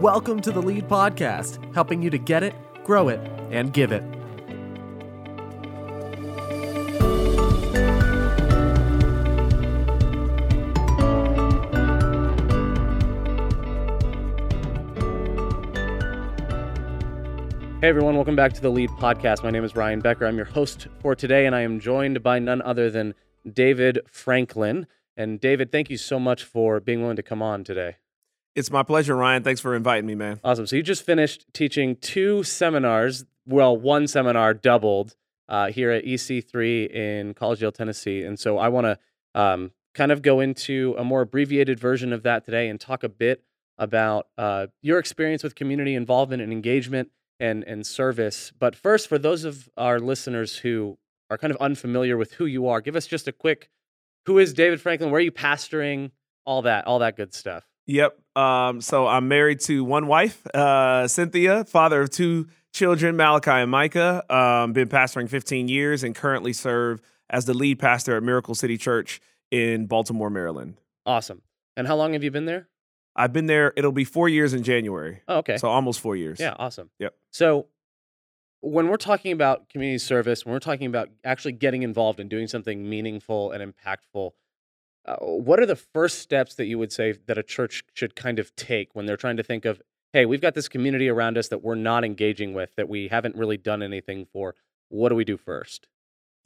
Welcome to the Lead Podcast, helping you to get it, grow it, and give it. Hey everyone, welcome back to the Lead Podcast. My name is Ryan Becker. I'm your host for today, and I am joined by none other than David Franklin. And David, thank you so much for being willing to come on today. It's my pleasure, Ryan. Thanks for inviting me, man. Awesome. So you just finished teaching two seminars. Well, one seminar doubled uh, here at EC3 in Collegedale, Tennessee. And so I want to um, kind of go into a more abbreviated version of that today and talk a bit about uh, your experience with community involvement and engagement and and service. But first, for those of our listeners who are kind of unfamiliar with who you are, give us just a quick who is David Franklin? Where are you pastoring? All that, all that good stuff. Yep. Um, so I'm married to one wife, uh, Cynthia, father of two children, Malachi and Micah. Um, been pastoring 15 years and currently serve as the lead pastor at Miracle City Church in Baltimore, Maryland. Awesome. And how long have you been there? I've been there. It'll be four years in January. Oh, okay. So almost four years. Yeah, awesome. Yep. So when we're talking about community service, when we're talking about actually getting involved and doing something meaningful and impactful, uh, what are the first steps that you would say that a church should kind of take when they're trying to think of, hey, we've got this community around us that we're not engaging with, that we haven't really done anything for. What do we do first?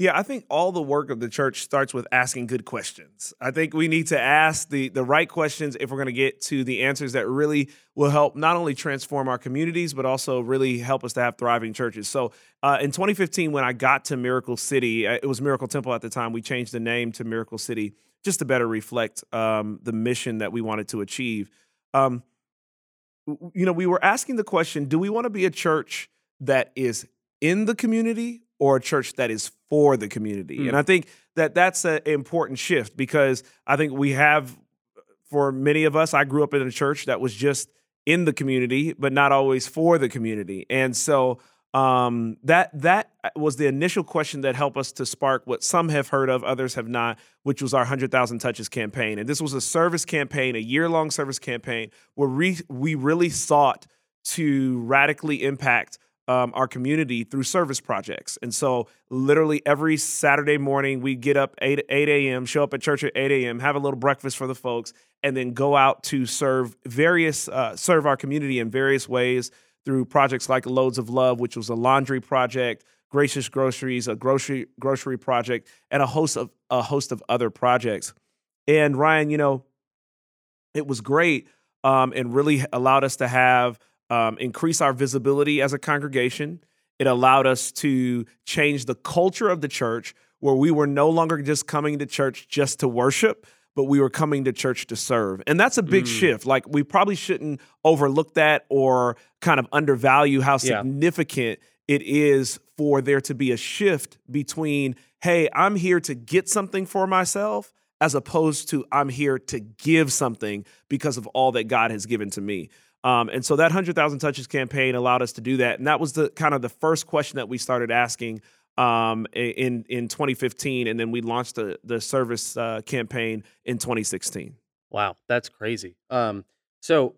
Yeah, I think all the work of the church starts with asking good questions. I think we need to ask the the right questions if we're going to get to the answers that really will help not only transform our communities but also really help us to have thriving churches. So, uh, in 2015, when I got to Miracle City, uh, it was Miracle Temple at the time. We changed the name to Miracle City just to better reflect um, the mission that we wanted to achieve. Um, you know, we were asking the question: Do we want to be a church that is in the community or a church that is for the community. Mm. And I think that that's an important shift because I think we have, for many of us, I grew up in a church that was just in the community, but not always for the community. And so um, that that was the initial question that helped us to spark what some have heard of, others have not, which was our 100,000 Touches campaign. And this was a service campaign, a year long service campaign, where we, we really sought to radically impact um, our community through service projects. And so, literally every Saturday morning, we get up 8, 8 a.m., show up at church at 8 a.m., have a little breakfast for the folks, and then go out to serve various, uh, serve our community in various ways through projects like Loads of Love, which was a laundry project, Gracious Groceries, a grocery grocery project, and a host of a host of other projects. And Ryan, you know, it was great um, and really allowed us to have um, increase our visibility as a congregation. It allowed us to change the culture of the church where we were no longer just coming to church just to worship, but we were coming to church to serve. And that's a big mm. shift. Like, we probably shouldn't overlook that or kind of undervalue how significant yeah. it is for there to be a shift between, hey, I'm here to get something for myself, as opposed to I'm here to give something because of all that God has given to me. Um, and so that 100,000 touches campaign allowed us to do that. And that was the kind of the first question that we started asking um, in in 2015, and then we launched the the service uh, campaign in 2016. Wow, that's crazy. Um, so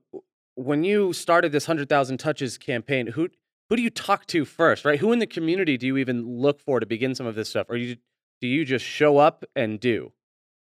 when you started this 100,000 touches campaign, who who do you talk to first, right? Who in the community do you even look for to begin some of this stuff, or you do you just show up and do?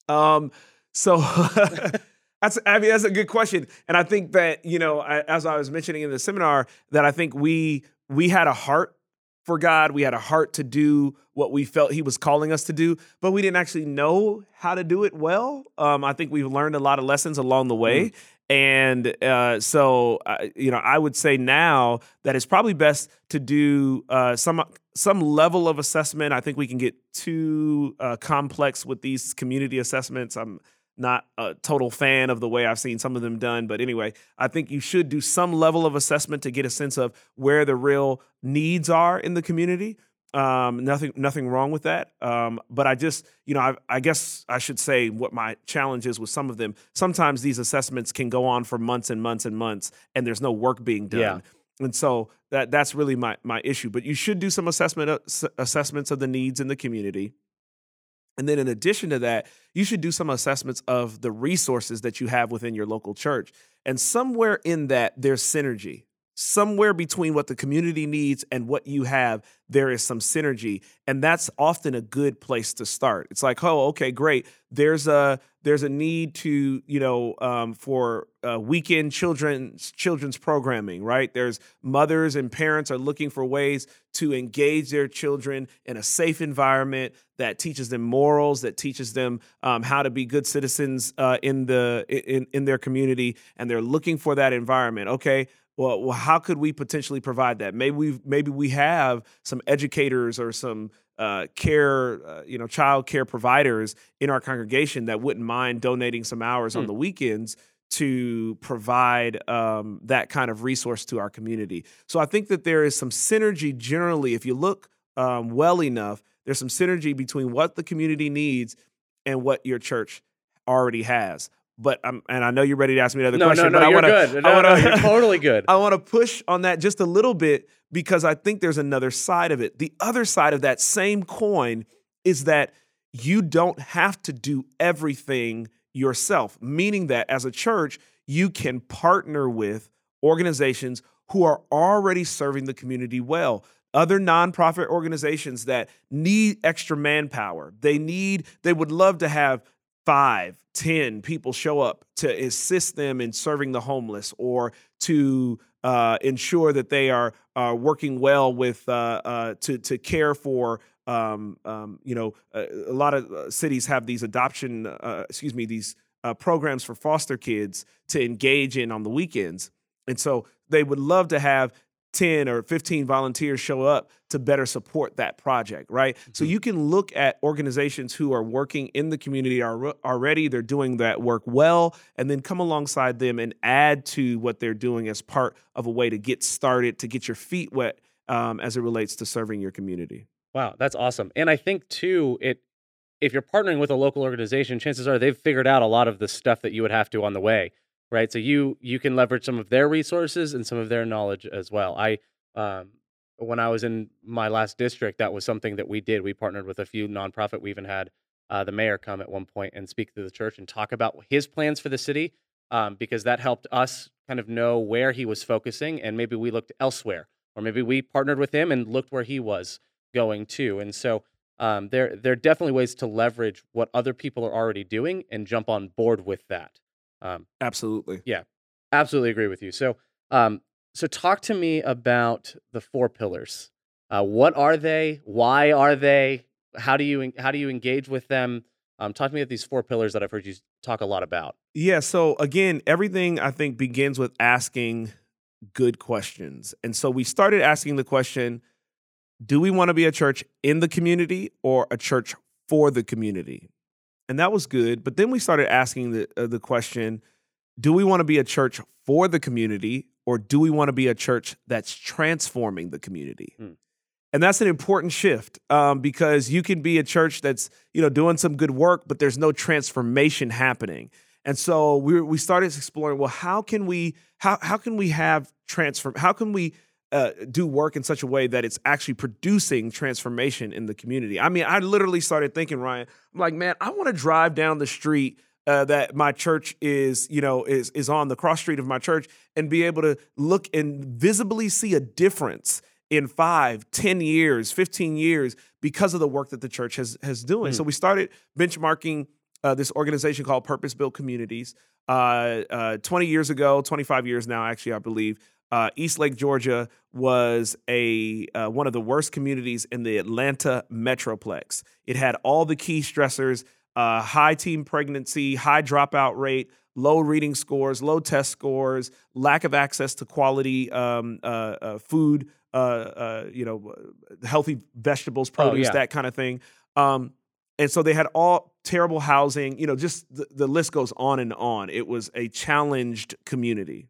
Um, so That's I mean that's a good question, and I think that you know as I was mentioning in the seminar that I think we we had a heart for God, we had a heart to do what we felt He was calling us to do, but we didn't actually know how to do it well. Um, I think we've learned a lot of lessons along the way, mm. and uh, so uh, you know I would say now that it's probably best to do uh, some some level of assessment. I think we can get too uh, complex with these community assessments. I'm not a total fan of the way I've seen some of them done. But anyway, I think you should do some level of assessment to get a sense of where the real needs are in the community. Um, nothing, nothing wrong with that. Um, but I just, you know, I, I, guess I should say what my challenge is with some of them. Sometimes these assessments can go on for months and months and months, and there's no work being done. Yeah. And so that that's really my my issue. But you should do some assessment uh, assessments of the needs in the community And then in addition to that, you should do some assessments of the resources that you have within your local church. And somewhere in that, there's synergy somewhere between what the community needs and what you have, there is some synergy. And that's often a good place to start. It's like, oh, okay, great. There's a there's a need to, you know, um, for uh, weekend children's children's programming, right? There's mothers and parents are looking for ways to engage their children in a safe environment that teaches them morals, that teaches them um, how to be good citizens uh, in the in in their community, and they're looking for that environment. Okay, well, well, how could we potentially provide that? Maybe we maybe we have some educators or some uh, care, uh, you know, child care providers in our congregation that wouldn't mind donating some hours on hmm. the weekends to provide um, that kind of resource to our community. So I think that there is some synergy generally. If you look um, well enough, there's some synergy between what the community needs and what your church already has but I'm, and I know you're ready to ask me another no, question. No, no, but you're I wanna, good. No, I wanna, no, you're totally good. I want to push on that just a little bit because I think there's another side of it. The other side of that same coin is that you don't have to do everything yourself, meaning that as a church, you can partner with organizations who are already serving the community well other nonprofit organizations that need extra manpower. They need, they would love to have five, ten people show up to assist them in serving the homeless or to uh, ensure that they are are working well with uh, uh, to to care for um, um, you know a, a, lot of uh, cities have these adoption uh, excuse me these uh, programs for foster kids to engage in on the weekends. And so they would love to have 10 or 15 volunteers show up to better support that project, right? Mm-hmm. So you can look at organizations who are working in the community already, they're doing that work well, and then come alongside them and add to what they're doing as part of a way to get started, to get your feet wet um, as it relates to serving your community. Wow, that's awesome. And I think too, it if you're partnering with a local organization, chances are they've figured out a lot of the stuff that you would have to on the way right? So you you can leverage some of their resources and some of their knowledge as well. I um, when I was in my last district, that was something that we did. We partnered with a few nonprofit. We even had uh, the mayor come at one point and speak to the church and talk about his plans for the city, um, because that helped us kind of know where he was focusing, and maybe we looked elsewhere, or maybe we partnered with him and looked where he was going to. And so um, there there are definitely ways to leverage what other people are already doing and jump on board with that. Um, absolutely. Yeah, absolutely agree with you. So, um, so talk to me about the four pillars. Uh, what are they? Why are they? How do you how do you engage with them? Um, talk to me about these four pillars that I've heard you talk a lot about. Yeah. So again, everything I think begins with asking good questions, and so we started asking the question: Do we want to be a church in the community or a church for the community? And that was good. But then we started asking the uh, the question: Do we want to be a church for the community, or do we want to be a church that's transforming the community? Hmm. And that's an important shift um, because you can be a church that's you know doing some good work, but there's no transformation happening. And so we we started exploring. Well, how can we how how can we have transform? How can we uh, do work in such a way that it's actually producing transformation in the community. I mean, I literally started thinking, Ryan, I'm like, man, I want to drive down the street uh, that my church is, you know, is is on the cross street of my church and be able to look and visibly see a difference in five, ten years, 15 years because of the work that the church has has doing. Mm. So we started benchmarking uh, this organization called Purpose Built Communities. Uh, uh, 20 years ago, 25 years now, actually, I believe, uh, East Lake, Georgia was a uh, one of the worst communities in the Atlanta metroplex. It had all the key stressors: uh, high teen pregnancy, high dropout rate, low reading scores, low test scores, lack of access to quality um, uh, uh, food, uh, you know, healthy vegetables, oh, produce, oh, yeah. that kind of thing. Um, and so they had all terrible housing. You know, just the, the list goes on and on. It was a challenged community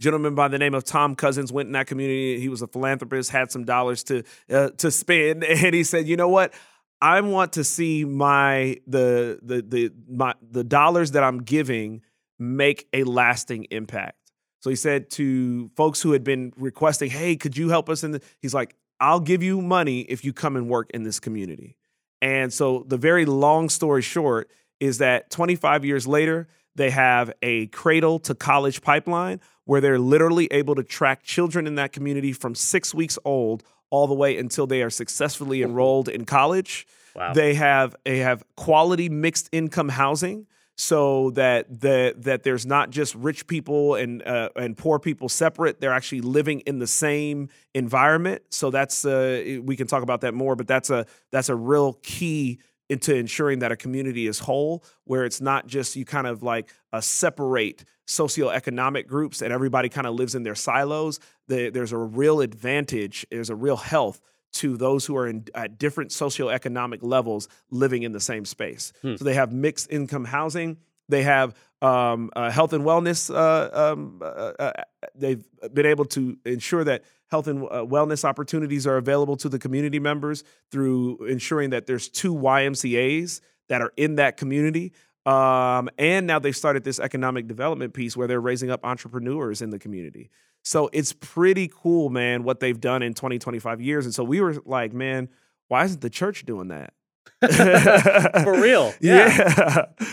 gentleman by the name of Tom Cousins went in that community. He was a philanthropist, had some dollars to uh, to spend, and he said, "You know what? I want to see my the the the my the dollars that I'm giving make a lasting impact." So he said to folks who had been requesting, "Hey, could you help us?" the, he's like, "I'll give you money if you come and work in this community." And so the very long story short is that 25 years later, they have a cradle to college pipeline where they're literally able to track children in that community from six weeks old all the way until they are successfully enrolled in college. Wow. They have they have quality mixed income housing so that the, that there's not just rich people and uh, and poor people separate. They're actually living in the same environment. So that's uh, we can talk about that more, but that's a that's a real key into ensuring that a community is whole, where it's not just you kind of like uh, separate socioeconomic groups and everybody kind of lives in their silos. The, there's a real advantage. There's a real health to those who are in, at different socioeconomic levels living in the same space. Hmm. So they have mixed income housing. They have um, uh, health and wellness. Uh, um, uh, uh they've been able to ensure that health and uh, wellness opportunities are available to the community members through ensuring that there's two YMCA's that are in that community. Um, and now they've started this economic development piece where they're raising up entrepreneurs in the community. So it's pretty cool, man, what they've done in 20, 25 years. And so we were like, man, why isn't the church doing that? For real. Yeah. yeah.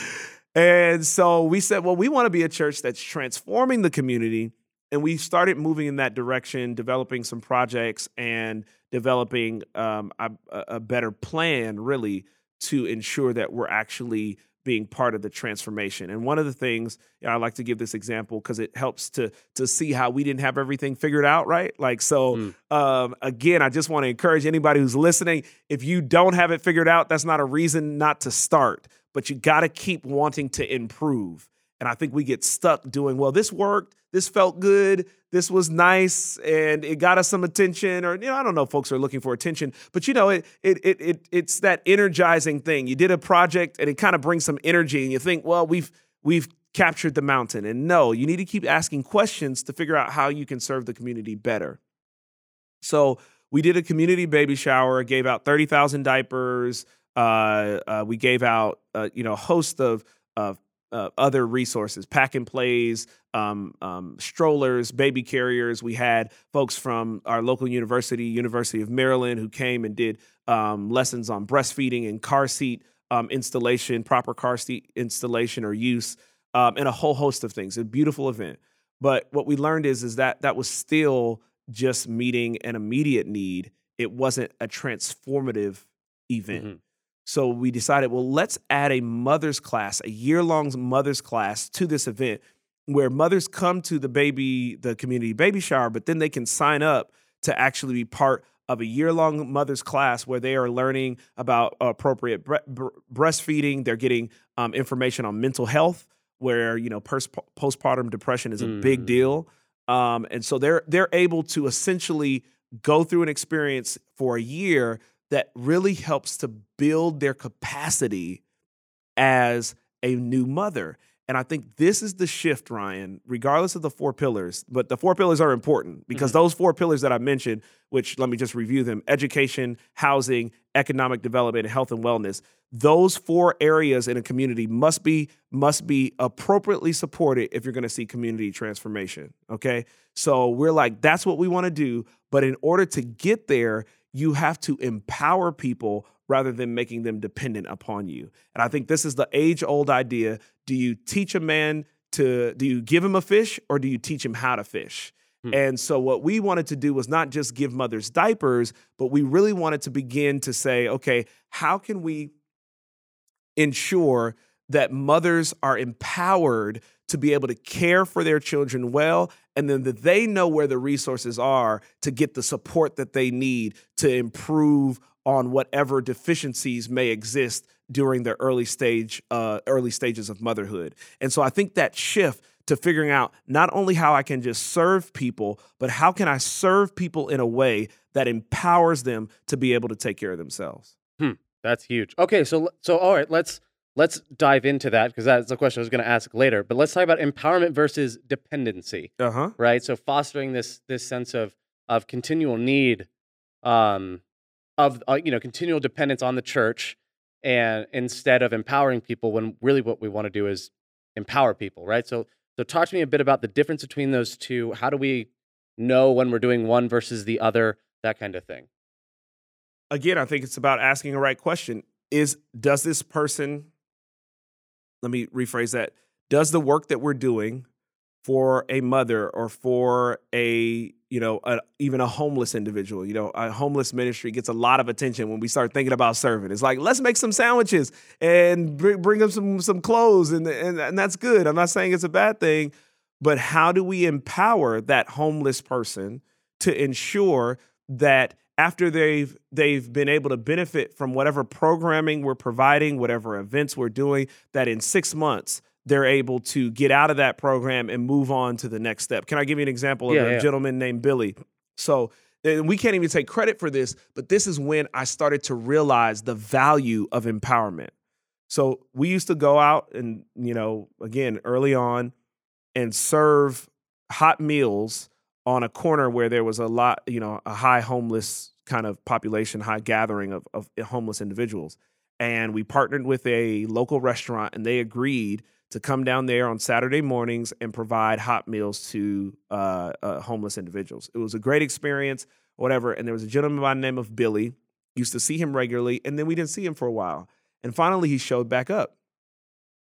And so we said, well, we want to be a church that's transforming the community. And we started moving in that direction, developing some projects and developing um, a, a better plan, really, to ensure that we're actually being part of the transformation. And one of the things you know, I like to give this example because it helps to to see how we didn't have everything figured out, right? Like so. Mm. Um, again, I just want to encourage anybody who's listening: if you don't have it figured out, that's not a reason not to start. But you got to keep wanting to improve. And I think we get stuck doing well. This worked. This felt good this was nice and it got us some attention or you know I don't know if folks are looking for attention but you know it it it, it it's that energizing thing you did a project and it kind of brings some energy and you think well we've we've captured the mountain and no you need to keep asking questions to figure out how you can serve the community better so we did a community baby shower gave out 30,000 diapers uh, uh, we gave out uh, you know a host of of uh, other resources, pack and plays, um, um, strollers, baby carriers. We had folks from our local university, University of Maryland, who came and did um, lessons on breastfeeding and car seat um, installation, proper car seat installation or use, um, and a whole host of things. A beautiful event. But what we learned is is that that was still just meeting an immediate need. It wasn't a transformative event. Mm-hmm. So we decided, well, let's add a mother's class, a year long mother's class to this event where mothers come to the baby, the community baby shower, but then they can sign up to actually be part of a year long mother's class where they are learning about appropriate bre- breastfeeding. They're getting um, information on mental health, where you know pers- postpartum depression is a mm. big deal, um, and so they're they're able to essentially go through an experience for a year that really helps to build their capacity as a new mother. And I think this is the shift, Ryan, regardless of the four pillars. But the four pillars are important because mm-hmm. those four pillars that I mentioned, which let me just review them education, housing, economic development, and health and wellness. Those four areas in a community must be must be appropriately supported if you're going to see community transformation. Okay. So we're like, that's what we want to do. But in order to get there, you have to empower people rather than making them dependent upon you. And I think this is the age old idea. Do you teach a man to, do you give him a fish or do you teach him how to fish? Hmm. And so, what we wanted to do was not just give mothers diapers, but we really wanted to begin to say, okay, how can we ensure that mothers are empowered to be able to care for their children well and then that they know where the resources are to get the support that they need to improve on whatever deficiencies may exist during the early stage uh, early stages of motherhood. And so i think that shift to figuring out not only how i can just serve people but how can i serve people in a way that empowers them to be able to take care of themselves. Hmm, that's huge. Okay so so all right let's let's dive into that because that's a question I was going to ask later. But let's talk about empowerment versus dependency. Uh huh. Right. So fostering this this sense of of continual need, um, of uh, you know continual dependence on the church, and instead of empowering people, when really what we want to do is empower people. Right. So so talk to me a bit about the difference between those two. How do we know when we're doing one versus the other? That kind of thing. Again, I think it's about asking the right question is does this person let me rephrase that. Does the work that we're doing for a mother or for a you know a, even a homeless individual you know a homeless ministry gets a lot of attention when we start thinking about serving. It's like let's make some sandwiches and bring, bring them some some clothes and, and and that's good. I'm not saying it's a bad thing but how do we empower that homeless person to ensure that after they've they've been able to benefit from whatever programming we're providing whatever events we're doing that in 6 months they're able to get out of that program and move on to the next step. Can I give you an example of Yeah, a yeah. gentleman named Billy? So, and we can't even take credit for this, but this is when I started to realize the value of empowerment. So, we used to go out and, you know, again, early on and serve hot meals on a corner where there was a lot, you know, a high homeless kind of population, high gathering of, of homeless individuals. And we partnered with a local restaurant and they agreed to come down there on Saturday mornings and provide hot meals to uh, uh, homeless individuals. It was a great experience, whatever. And there was a gentleman by the name of Billy. Used to see him regularly, and then we didn't see him for a while. And finally, he showed back up.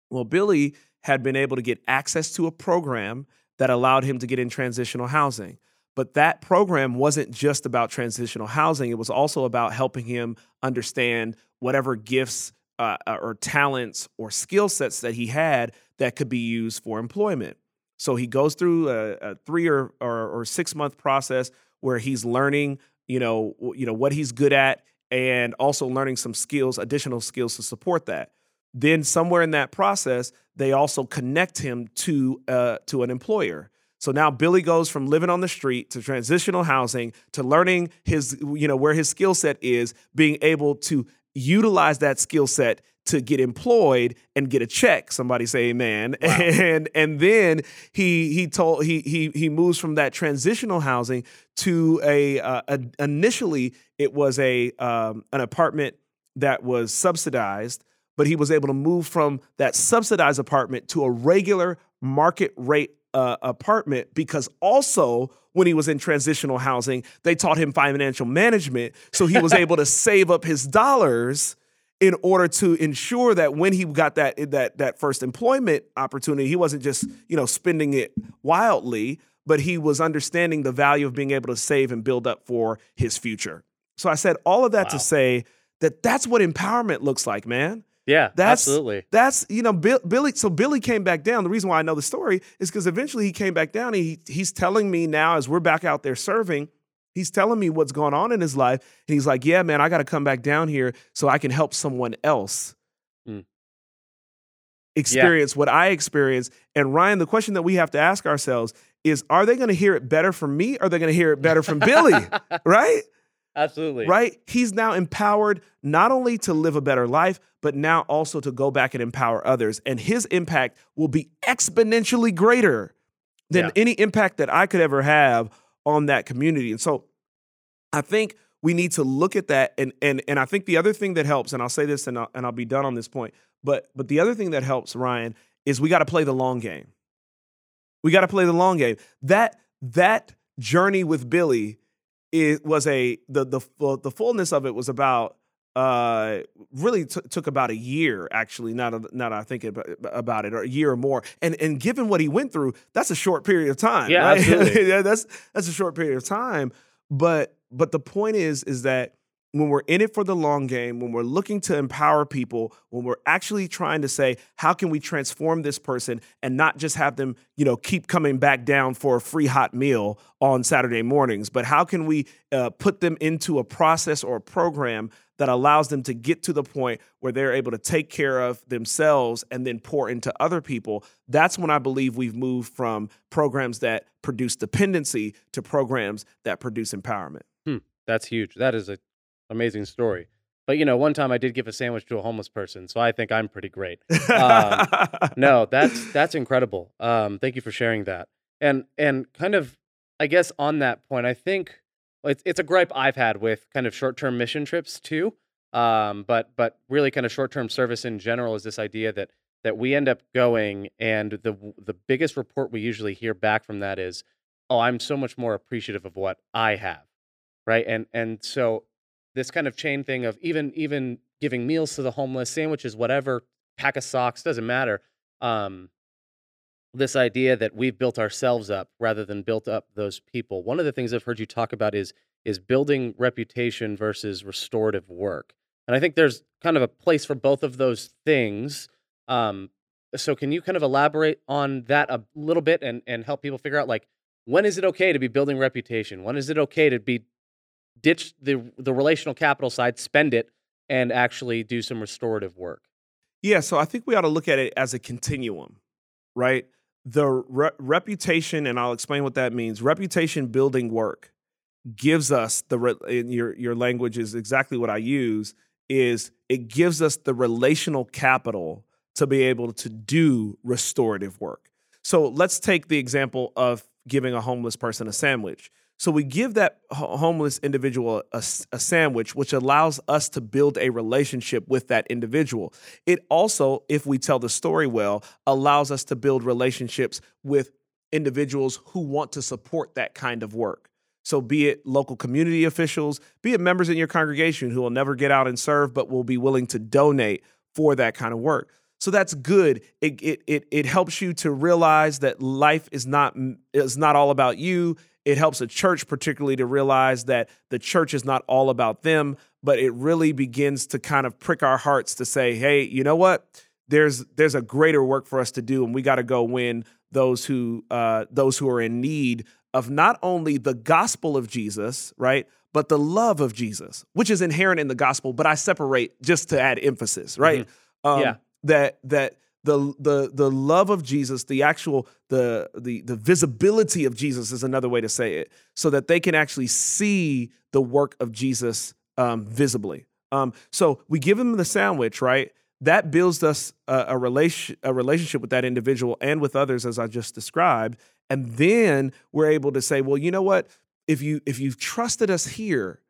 Well, Billy had been able to get access to a program that allowed him to get in transitional housing. But that program wasn't just about transitional housing, it was also about helping him understand whatever gifts uh, or talents or skill sets that he had that could be used for employment. So he goes through a, a three or, or, or six month process where he's learning, you know, you know what he's good at, and also learning some skills, additional skills to support that. Then somewhere in that process, they also connect him to uh, to an employer. So now Billy goes from living on the street to transitional housing to learning his, you know, where his skill set is, being able to utilize that skill set to get employed and get a check. Somebody say amen. Wow. And and then he he told he he he moves from that transitional housing to a, uh, a initially it was a um, an apartment that was subsidized, but he was able to move from that subsidized apartment to a regular market rate uh, apartment because also when he was in transitional housing, they taught him financial management. So he was able to save up his dollars in order to ensure that when he got that that that first employment opportunity, he wasn't just you know spending it wildly, but he was understanding the value of being able to save and build up for his future. So I said all of that Wow. to say that that's what empowerment looks like, man. Yeah, That's absolutely. That's you know Bill, Billy. So Billy came back down. The reason why I know the story is because eventually he came back down. And he he's telling me now as we're back out there serving. He's telling me what's going on in his life, and he's like, "Yeah, man, I got to come back down here so I can help someone else Mm. experience what I experienced." And Ryan, the question that we have to ask ourselves is: Are they going to hear it better from me? Or are they going to hear it better from Billy? Right? Absolutely. right? He's now empowered not only to live a better life, but now also to go back and empower others. And his impact will be exponentially greater than Yeah. any impact that I could ever have on that community. And so I think we need to look at that. And and and I think the other thing that helps, and I'll say this and I'll, and I'll be done on this point, but but the other thing that helps, Ryan, is we got to play the long game. We got to play the long game. That that journey with Billy it was a the the the fullness of it was about uh really t- took about a year actually not a, not I think about, about it or a year or more and and given what he went through that's a short period of time Yeah, right? absolutely. Yeah, that's that's a short period of time but but the point is is that when we're in it for the long game, when we're looking to empower people, when we're actually trying to say, how can we transform this person and not just have them, you know, keep coming back down for a free hot meal on Saturday mornings, but how can we uh, put them into a process or a program that allows them to get to the point where they're able to take care of themselves and then pour into other people? That's when I believe we've moved from programs that produce dependency to programs that produce empowerment. That's huge. That is a amazing story. But you know, one time I did give a sandwich to a homeless person, so I think I'm pretty great. Um, no, that's that's incredible. Um, thank you for sharing that. And and kind of, I guess on that point, I think it's it's a gripe I've had with kind of short term mission trips too. Um, but but really kind of short term service in general is this idea that that we end up going and the the biggest report we usually hear back from that is, oh, I'm so much more appreciative of what I have, right? And and so this kind of chain thing of even even giving meals to the homeless, sandwiches, whatever, pack of socks, doesn't matter. Um, this idea that we've built ourselves up rather than built up those people. One of the things I've heard you talk about is is building reputation versus restorative work. And I think there's kind of a place for both of those things. Um, so can you kind of elaborate on that a little bit and, and help people figure out like when is it okay to be building reputation? When is it okay to be ditch the the relational capital side, spend it, and actually do some restorative work? Yeah, so I think we ought to look at it as a continuum, right? The re- reputation, and I'll explain what that means. Reputation building work gives us the re- in your your language is exactly what I use is it gives us the relational capital to be able to do restorative work. So let's take the example of giving a homeless person a sandwich. So we give that homeless individual a, a, sandwich, which allows us to build a relationship with that individual. It also, if we tell the story well, allows us to build relationships with individuals who want to support that kind of work. So, be it local community officials, be it members in your congregation who will never get out and serve, but will be willing to donate for that kind of work. So that's good. It it it, it helps you to realize that life is not is not all about you. It helps a church particularly to realize that the church is not all about them, but it really begins to kind of prick our hearts to say, "Hey, you know what? There's there's a greater work for us to do, and we got to go win those who uh, those who are in need of not only the gospel of Jesus, right, but the love of Jesus, which is inherent in the gospel. But I separate just to add emphasis, right? Mm-hmm. Um, yeah. That that the the the love of Jesus, the actual the the the visibility of Jesus is another way to say it, so that they can actually see the work of Jesus um, visibly. Um, so we give them the sandwich, right? That builds us a, a relation a relationship with that individual and with others, as I just described, and then we're able to say, well, you know what? If you if you've trusted us here,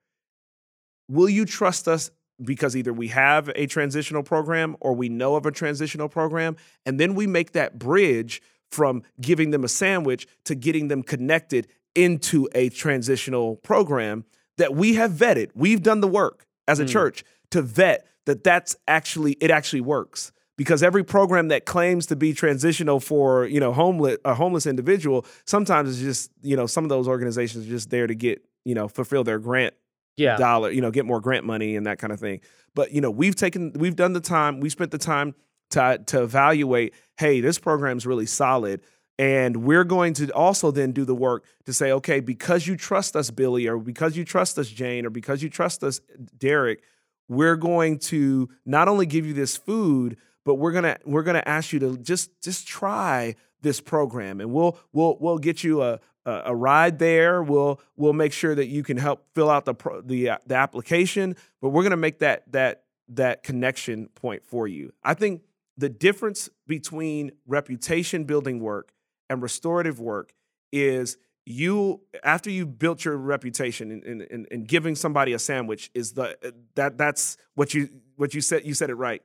will you trust us because either we have a transitional program or we know of a transitional program and then we make that bridge from giving them a sandwich to getting them connected into a transitional program that we have vetted. We've done the work as a mm. church to vet that that's actually it actually works because every program that claims to be transitional for you know homeless a homeless individual sometimes it's just you know some of those organizations are just there to get you know fulfill their grant yeah. dollar you know get more grant money and that kind of thing. But you know we've taken we've done the time we spent the time to to evaluate hey this program's really solid. And we're going to also then do the work to say okay because you trust us billy or because you trust us jane or because you trust us derek we're going to not only give you this food but we're gonna we're gonna ask you to just just try this program, and we'll we'll we'll get you a a, ride there. We'll we'll make sure that you can help fill out the the uh, the application, but we're gonna make that that that connection point for you. I think the difference between reputation building work and restorative work is you after you built your reputation and, and, and, giving somebody a sandwich is the that that's what you what you said you said it right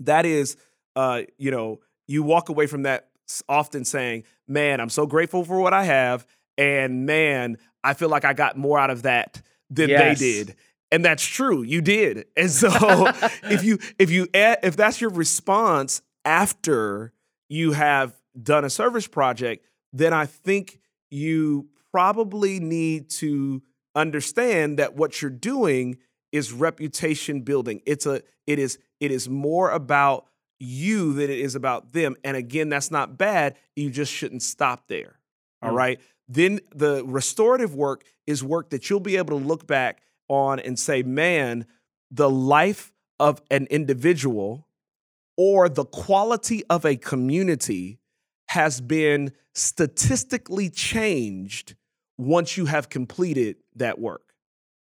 that is, uh, you know, you walk away from that often saying, man, I'm so grateful for what I have. And man, I feel like I got more out of that than yes. they did. And that's true. You did. And so if you if you if that's your response after you have done a service project, then I think you probably need to understand that what you're doing is reputation building. It's a it is it is more about you than it is about them. And again, that's not bad. You just shouldn't stop there. All mm. right. Then the restorative work is work that you'll be able to look back on and say, man, the life of an individual or the quality of a community has been statistically changed once you have completed that work.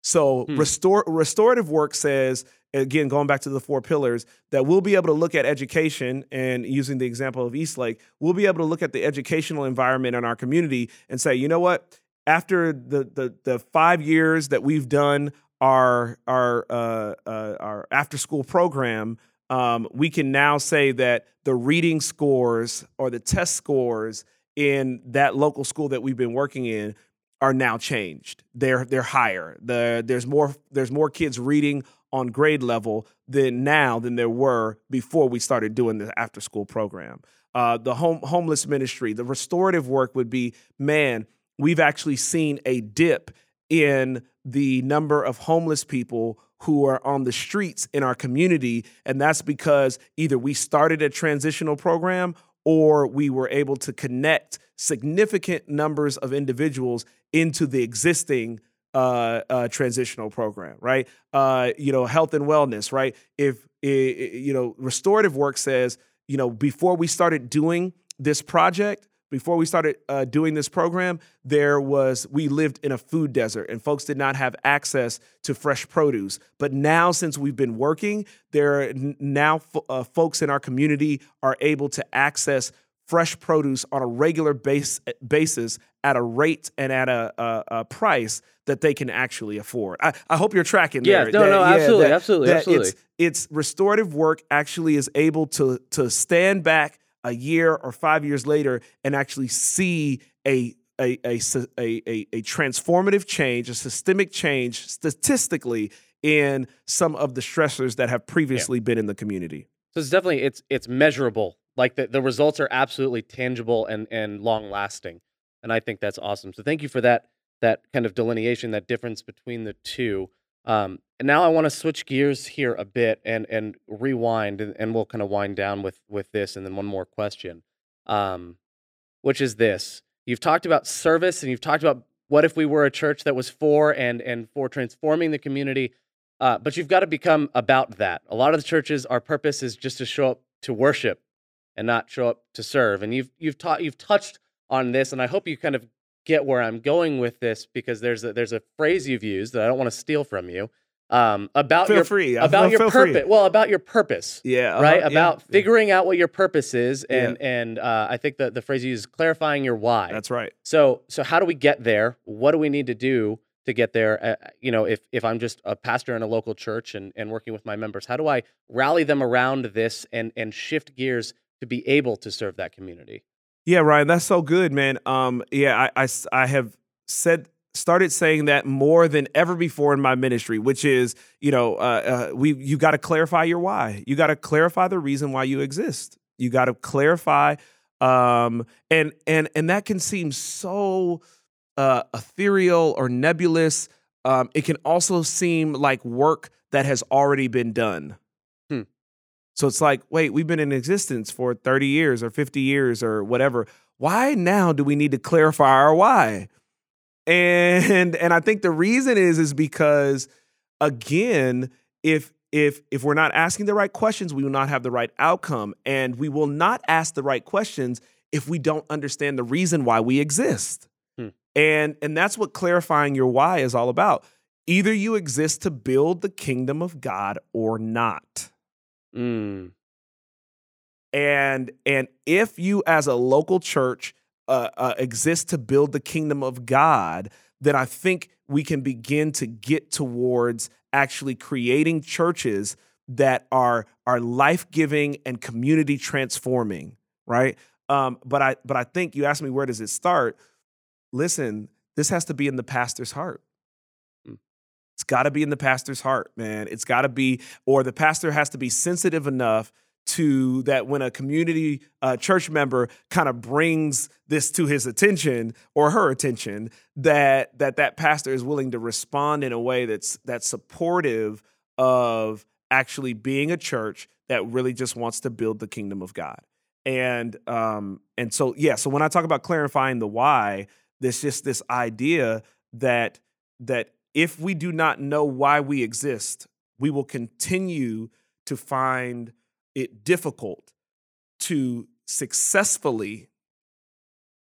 So hmm. restore, restorative work says again going back to the four pillars that we'll be able to look at education and using the example of Eastlake, we'll be able to look at the educational environment in our community and say, you know what? After the the, the five years that we've done our our uh, uh, our after school program, um, we can now say that the reading scores or the test scores in that local school that we've been working in are now changed. They're they're higher. The there's more there's more kids reading on grade level than now than there were before we started doing the after school program. Uh, the home homeless ministry, the restorative work would be man. We've actually seen a dip in the number of homeless people who are on the streets in our community. And that's because either we started a transitional program or we were able to connect significant numbers of individuals into the existing uh, uh, transitional program, right? Uh, you know, health and wellness, right? If, you know, restorative work says, you know, before we started doing this project, before we started uh, doing this program, there was we lived in a food desert and folks did not have access to fresh produce. But now, since we've been working, there are now uh, folks in our community are able to access fresh produce on a regular base, basis at a rate and at a, a, a price that they can actually afford. I, I hope you're tracking yeah, there. No, that, no, yeah, absolutely, that, absolutely, that absolutely. It's, it's restorative work actually is able to to stand back a year or five years later and actually see a a, a, a, a, transformative change, a systemic change statistically in some of the stressors that have previously yeah. been in the community. So it's definitely it's it's measurable. Like the, the results are absolutely tangible and and long lasting. And I think that's awesome. So thank you for that that kind of delineation, that difference between the two. Um, and now I want to switch gears here a bit and and rewind, and, and we'll kind of wind down with with this, and then one more question, um, which is this: You've talked about service, and you've talked about what if we were a church that was for and and for transforming the community, uh, but you've got to become about that. A lot of the churches, our purpose is just to show up to worship and not show up to serve. And you've you've taught you've touched on this, and I hope you kind of get where I'm going with this because there's a, there's a phrase you've used that I don't want to steal from you um, about feel your free. about feel, your purpose. Well, about your purpose. Yeah. Uh-huh, right. about yeah. figuring out what your purpose is, and Yeah. and uh, I think that the phrase you use is clarifying your why. That's right. So so how do we get there? What do we need to do to get there? Uh, you know, if if I'm just a pastor in a local church and and working with my members, how do I rally them around this and and shift gears to be able to serve that community? Yeah, Ryan, that's so good, man. Um, yeah, I have said started saying that more than ever before in my ministry, which is, you know, uh, uh, we you got to clarify your why. You got to clarify the reason why you exist. You got to clarify, um, and and and that can seem so uh, ethereal or nebulous. Um, it can also seem like work that has already been done. So it's like, wait, we've been in existence for 30 years or 50 years or whatever. Why now do we need to clarify our why? And and I think the reason is is because again, if if if we're not asking the right questions, we will not have the right outcome and we will not ask the right questions if we don't understand the reason why we exist. Hmm. And and that's what clarifying your why is all about. Either you exist to build the kingdom of God or not. Mm. and and if you as a local church uh, uh, exist to build the kingdom of god then i think we can begin to get towards actually creating churches that are are life-giving and community transforming right um, but i but i think you asked me where does it start listen this has to be in the pastor's heart. It's got to be in the pastor's heart man. It's got to be or the pastor has to be sensitive enough to that when a community uh, church member kind of brings this to his attention or her attention that that that pastor is willing to respond in a way that's that's supportive of actually being a church that really just wants to build the kingdom of God. And um and so yeah so when I talk about clarifying the why there's just this idea that that if we do not know why we exist we will continue to find it difficult to successfully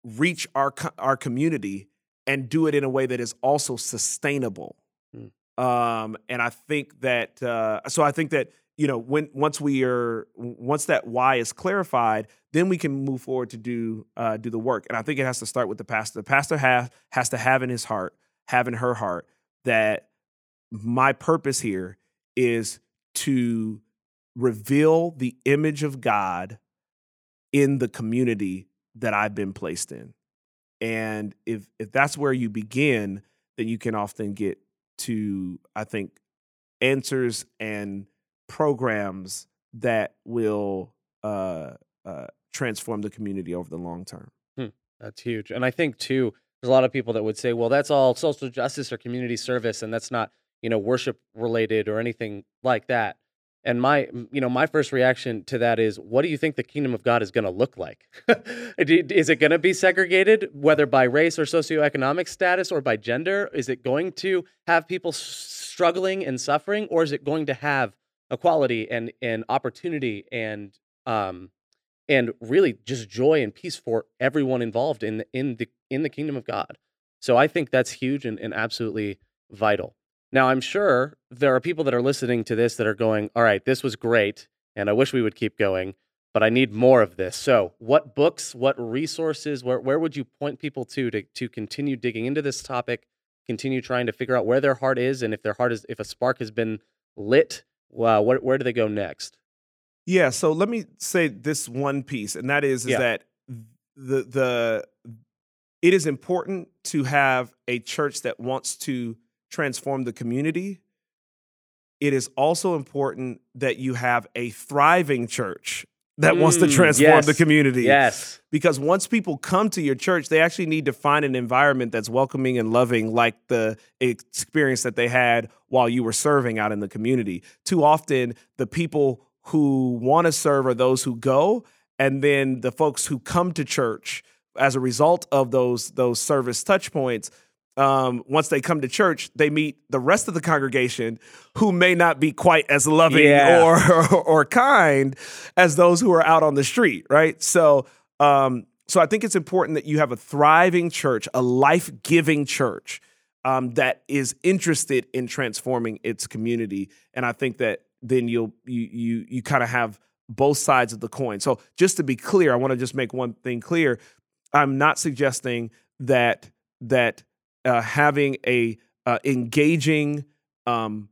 reach our our community and do it in a way that is also sustainable. Hmm. Um, and I think that uh, so I think that you know when once we are once that why is clarified, then we can move forward to do uh, do the work. And I think it has to start with the pastor. The pastor have has to have in his heart, have in her heart that my purpose here is to reveal the image of God in the community that I've been placed in. And if if that's where you begin, then you can often get to I think answers and programs that will uh, uh, transform the community over the long term. Hmm, that's huge. And I think too, there's a lot of people that would say, well, that's all social justice or community service, and that's not you know worship related or anything like that. And my, you know, my first reaction to that is, what do you think the kingdom of God is going to look like? is it going to be segregated, whether by race or socioeconomic status or by gender? Is it going to have people struggling and suffering, or is it going to have equality and and opportunity and um and really just joy and peace for everyone involved in the, in the in the kingdom of God? So I think that's huge and, and absolutely vital. Now, I'm sure there are people that are listening to this that are going, all right, this was great, and I wish we would keep going, but I need more of this. So, what books, what resources, where, where would you point people to, to to continue digging into this topic, continue trying to figure out where their heart is, and if their heart is, if a spark has been lit, well, where, where do they go next? Yeah, so let me say this one piece, and that is, is yeah. that the the it is important to have a church that wants to transform the community, it is also important that you have a thriving church that mm, wants to mm, transform yes, the community. Yes. Because once people come to your church, they actually need to find an environment that's welcoming and loving, like the experience that they had while you were serving out in the community. Too often, the people who want to serve are those who go, and then the folks who come to church as a result of those those service touch points um, once they come to church, they meet the rest of the congregation who may not be quite as loving yeah. or, or, or kind as those who are out on the street, right? So, um, so I think it's important that you have a thriving church, a life giving church um, that is interested in transforming its community, and I think that then you'll you you you kind of have both sides of the coin. So just to be clear, I want to just make one thing clear: I'm not suggesting that that uh, having a uh, engaging um,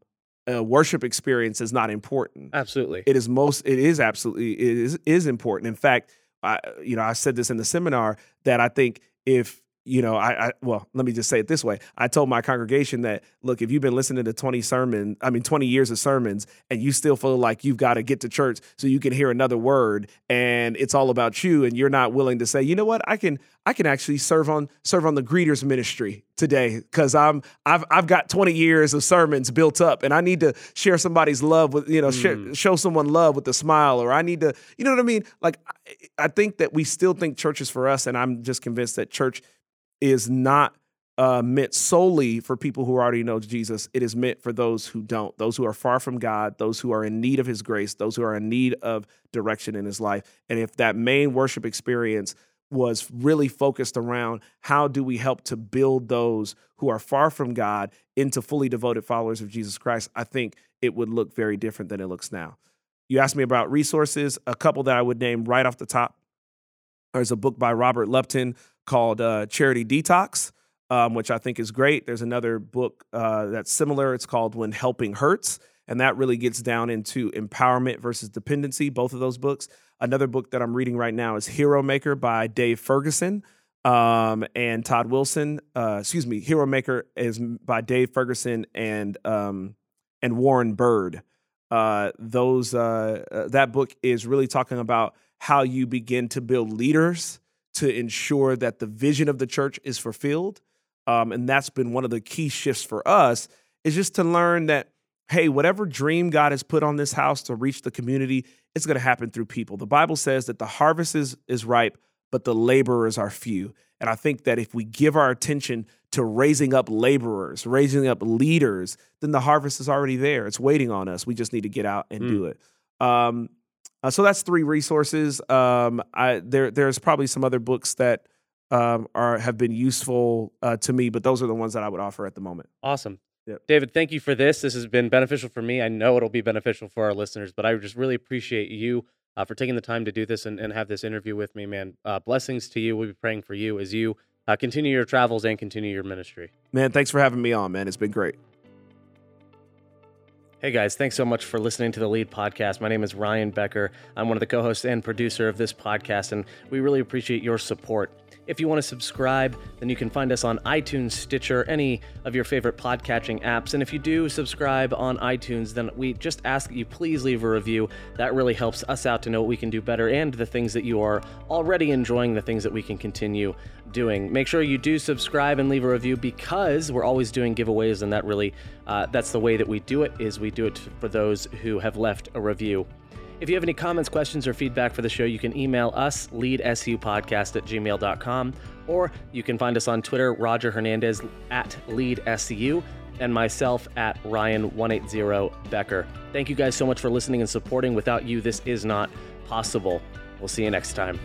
uh, worship experience is not important. Absolutely, it is most. It is absolutely. It is is important. In fact, I you know I said this in the seminar that I think if you know, I, I, well, let me just say it this way. I told my congregation that look, if you've been listening to 20 sermons, I mean 20 years of sermons and you still feel like you've got to get to church so you can hear another word and it's all about you and you're not willing to say, "You know what? I can I can actually serve on serve on the greeters ministry today cuz I'm I've I've got 20 years of sermons built up and I need to share somebody's love with, you know, mm. share, show someone love with a smile or I need to, you know what I mean? Like I, I think that we still think church is for us and I'm just convinced that church is not uh, meant solely for people who already know Jesus. It is meant for those who don't, those who are far from God, those who are in need of His grace, those who are in need of direction in His life. And if that main worship experience was really focused around how do we help to build those who are far from God into fully devoted followers of Jesus Christ, I think it would look very different than it looks now. You asked me about resources, a couple that I would name right off the top. There's a book by Robert Lupton called uh, Charity Detox, um, which I think is great. There's another book uh, that's similar. It's called When Helping Hurts. And that really gets down into empowerment versus dependency, both of those books. Another book that I'm reading right now is Hero Maker by Dave Ferguson um, and Todd Wilson. Uh, excuse me, Hero Maker is by Dave Ferguson and um, and Warren Bird. Uh, those uh, uh that book is really talking about how you begin to build leaders to ensure that the vision of the church is fulfilled. Um, and that's been one of the key shifts for us is just to learn that, hey, whatever dream God has put on this house to reach the community, it's going to happen through people. The Bible says that the harvest is, is ripe, but the laborers are few. And I think that if we give our attention to raising up laborers, raising up leaders, then the harvest is already there. It's waiting on us. We just need to get out and mm. do it. Um, uh, so that's three resources. Um, I, there, there's probably some other books that um, are have been useful uh, to me, but those are the ones that I would offer at the moment. Awesome. Yep. David, thank you for this. This has been beneficial for me. I know it'll be beneficial for our listeners, but I just really appreciate you uh, for taking the time to do this and, and have this interview with me, man. Uh, blessings to you. We'll be praying for you as you uh, continue your travels and continue your ministry. Man, thanks for having me on, man. It's been great. Hey guys, thanks so much for listening to the Lead Podcast. My name is Ryan Becker. I'm one of the co hosts and producer of this podcast, and we really appreciate your support. If you want to subscribe, then you can find us on iTunes, Stitcher, any of your favorite podcatching apps. And if you do subscribe on iTunes, then we just ask that you please leave a review. That really helps us out to know what we can do better and the things that you are already enjoying, the things that we can continue doing. Make sure you do subscribe and leave a review because we're always doing giveaways, and that really uh, that's the way that we do it. Is we do it for those who have left a review. If you have any comments, questions, or feedback for the show, you can email us, leadsupodcast at gmail.com, or you can find us on Twitter, Roger Hernandez at leadsu, and myself at Ryan180 Becker. Thank you guys so much for listening and supporting. Without you, this is not possible. We'll see you next time.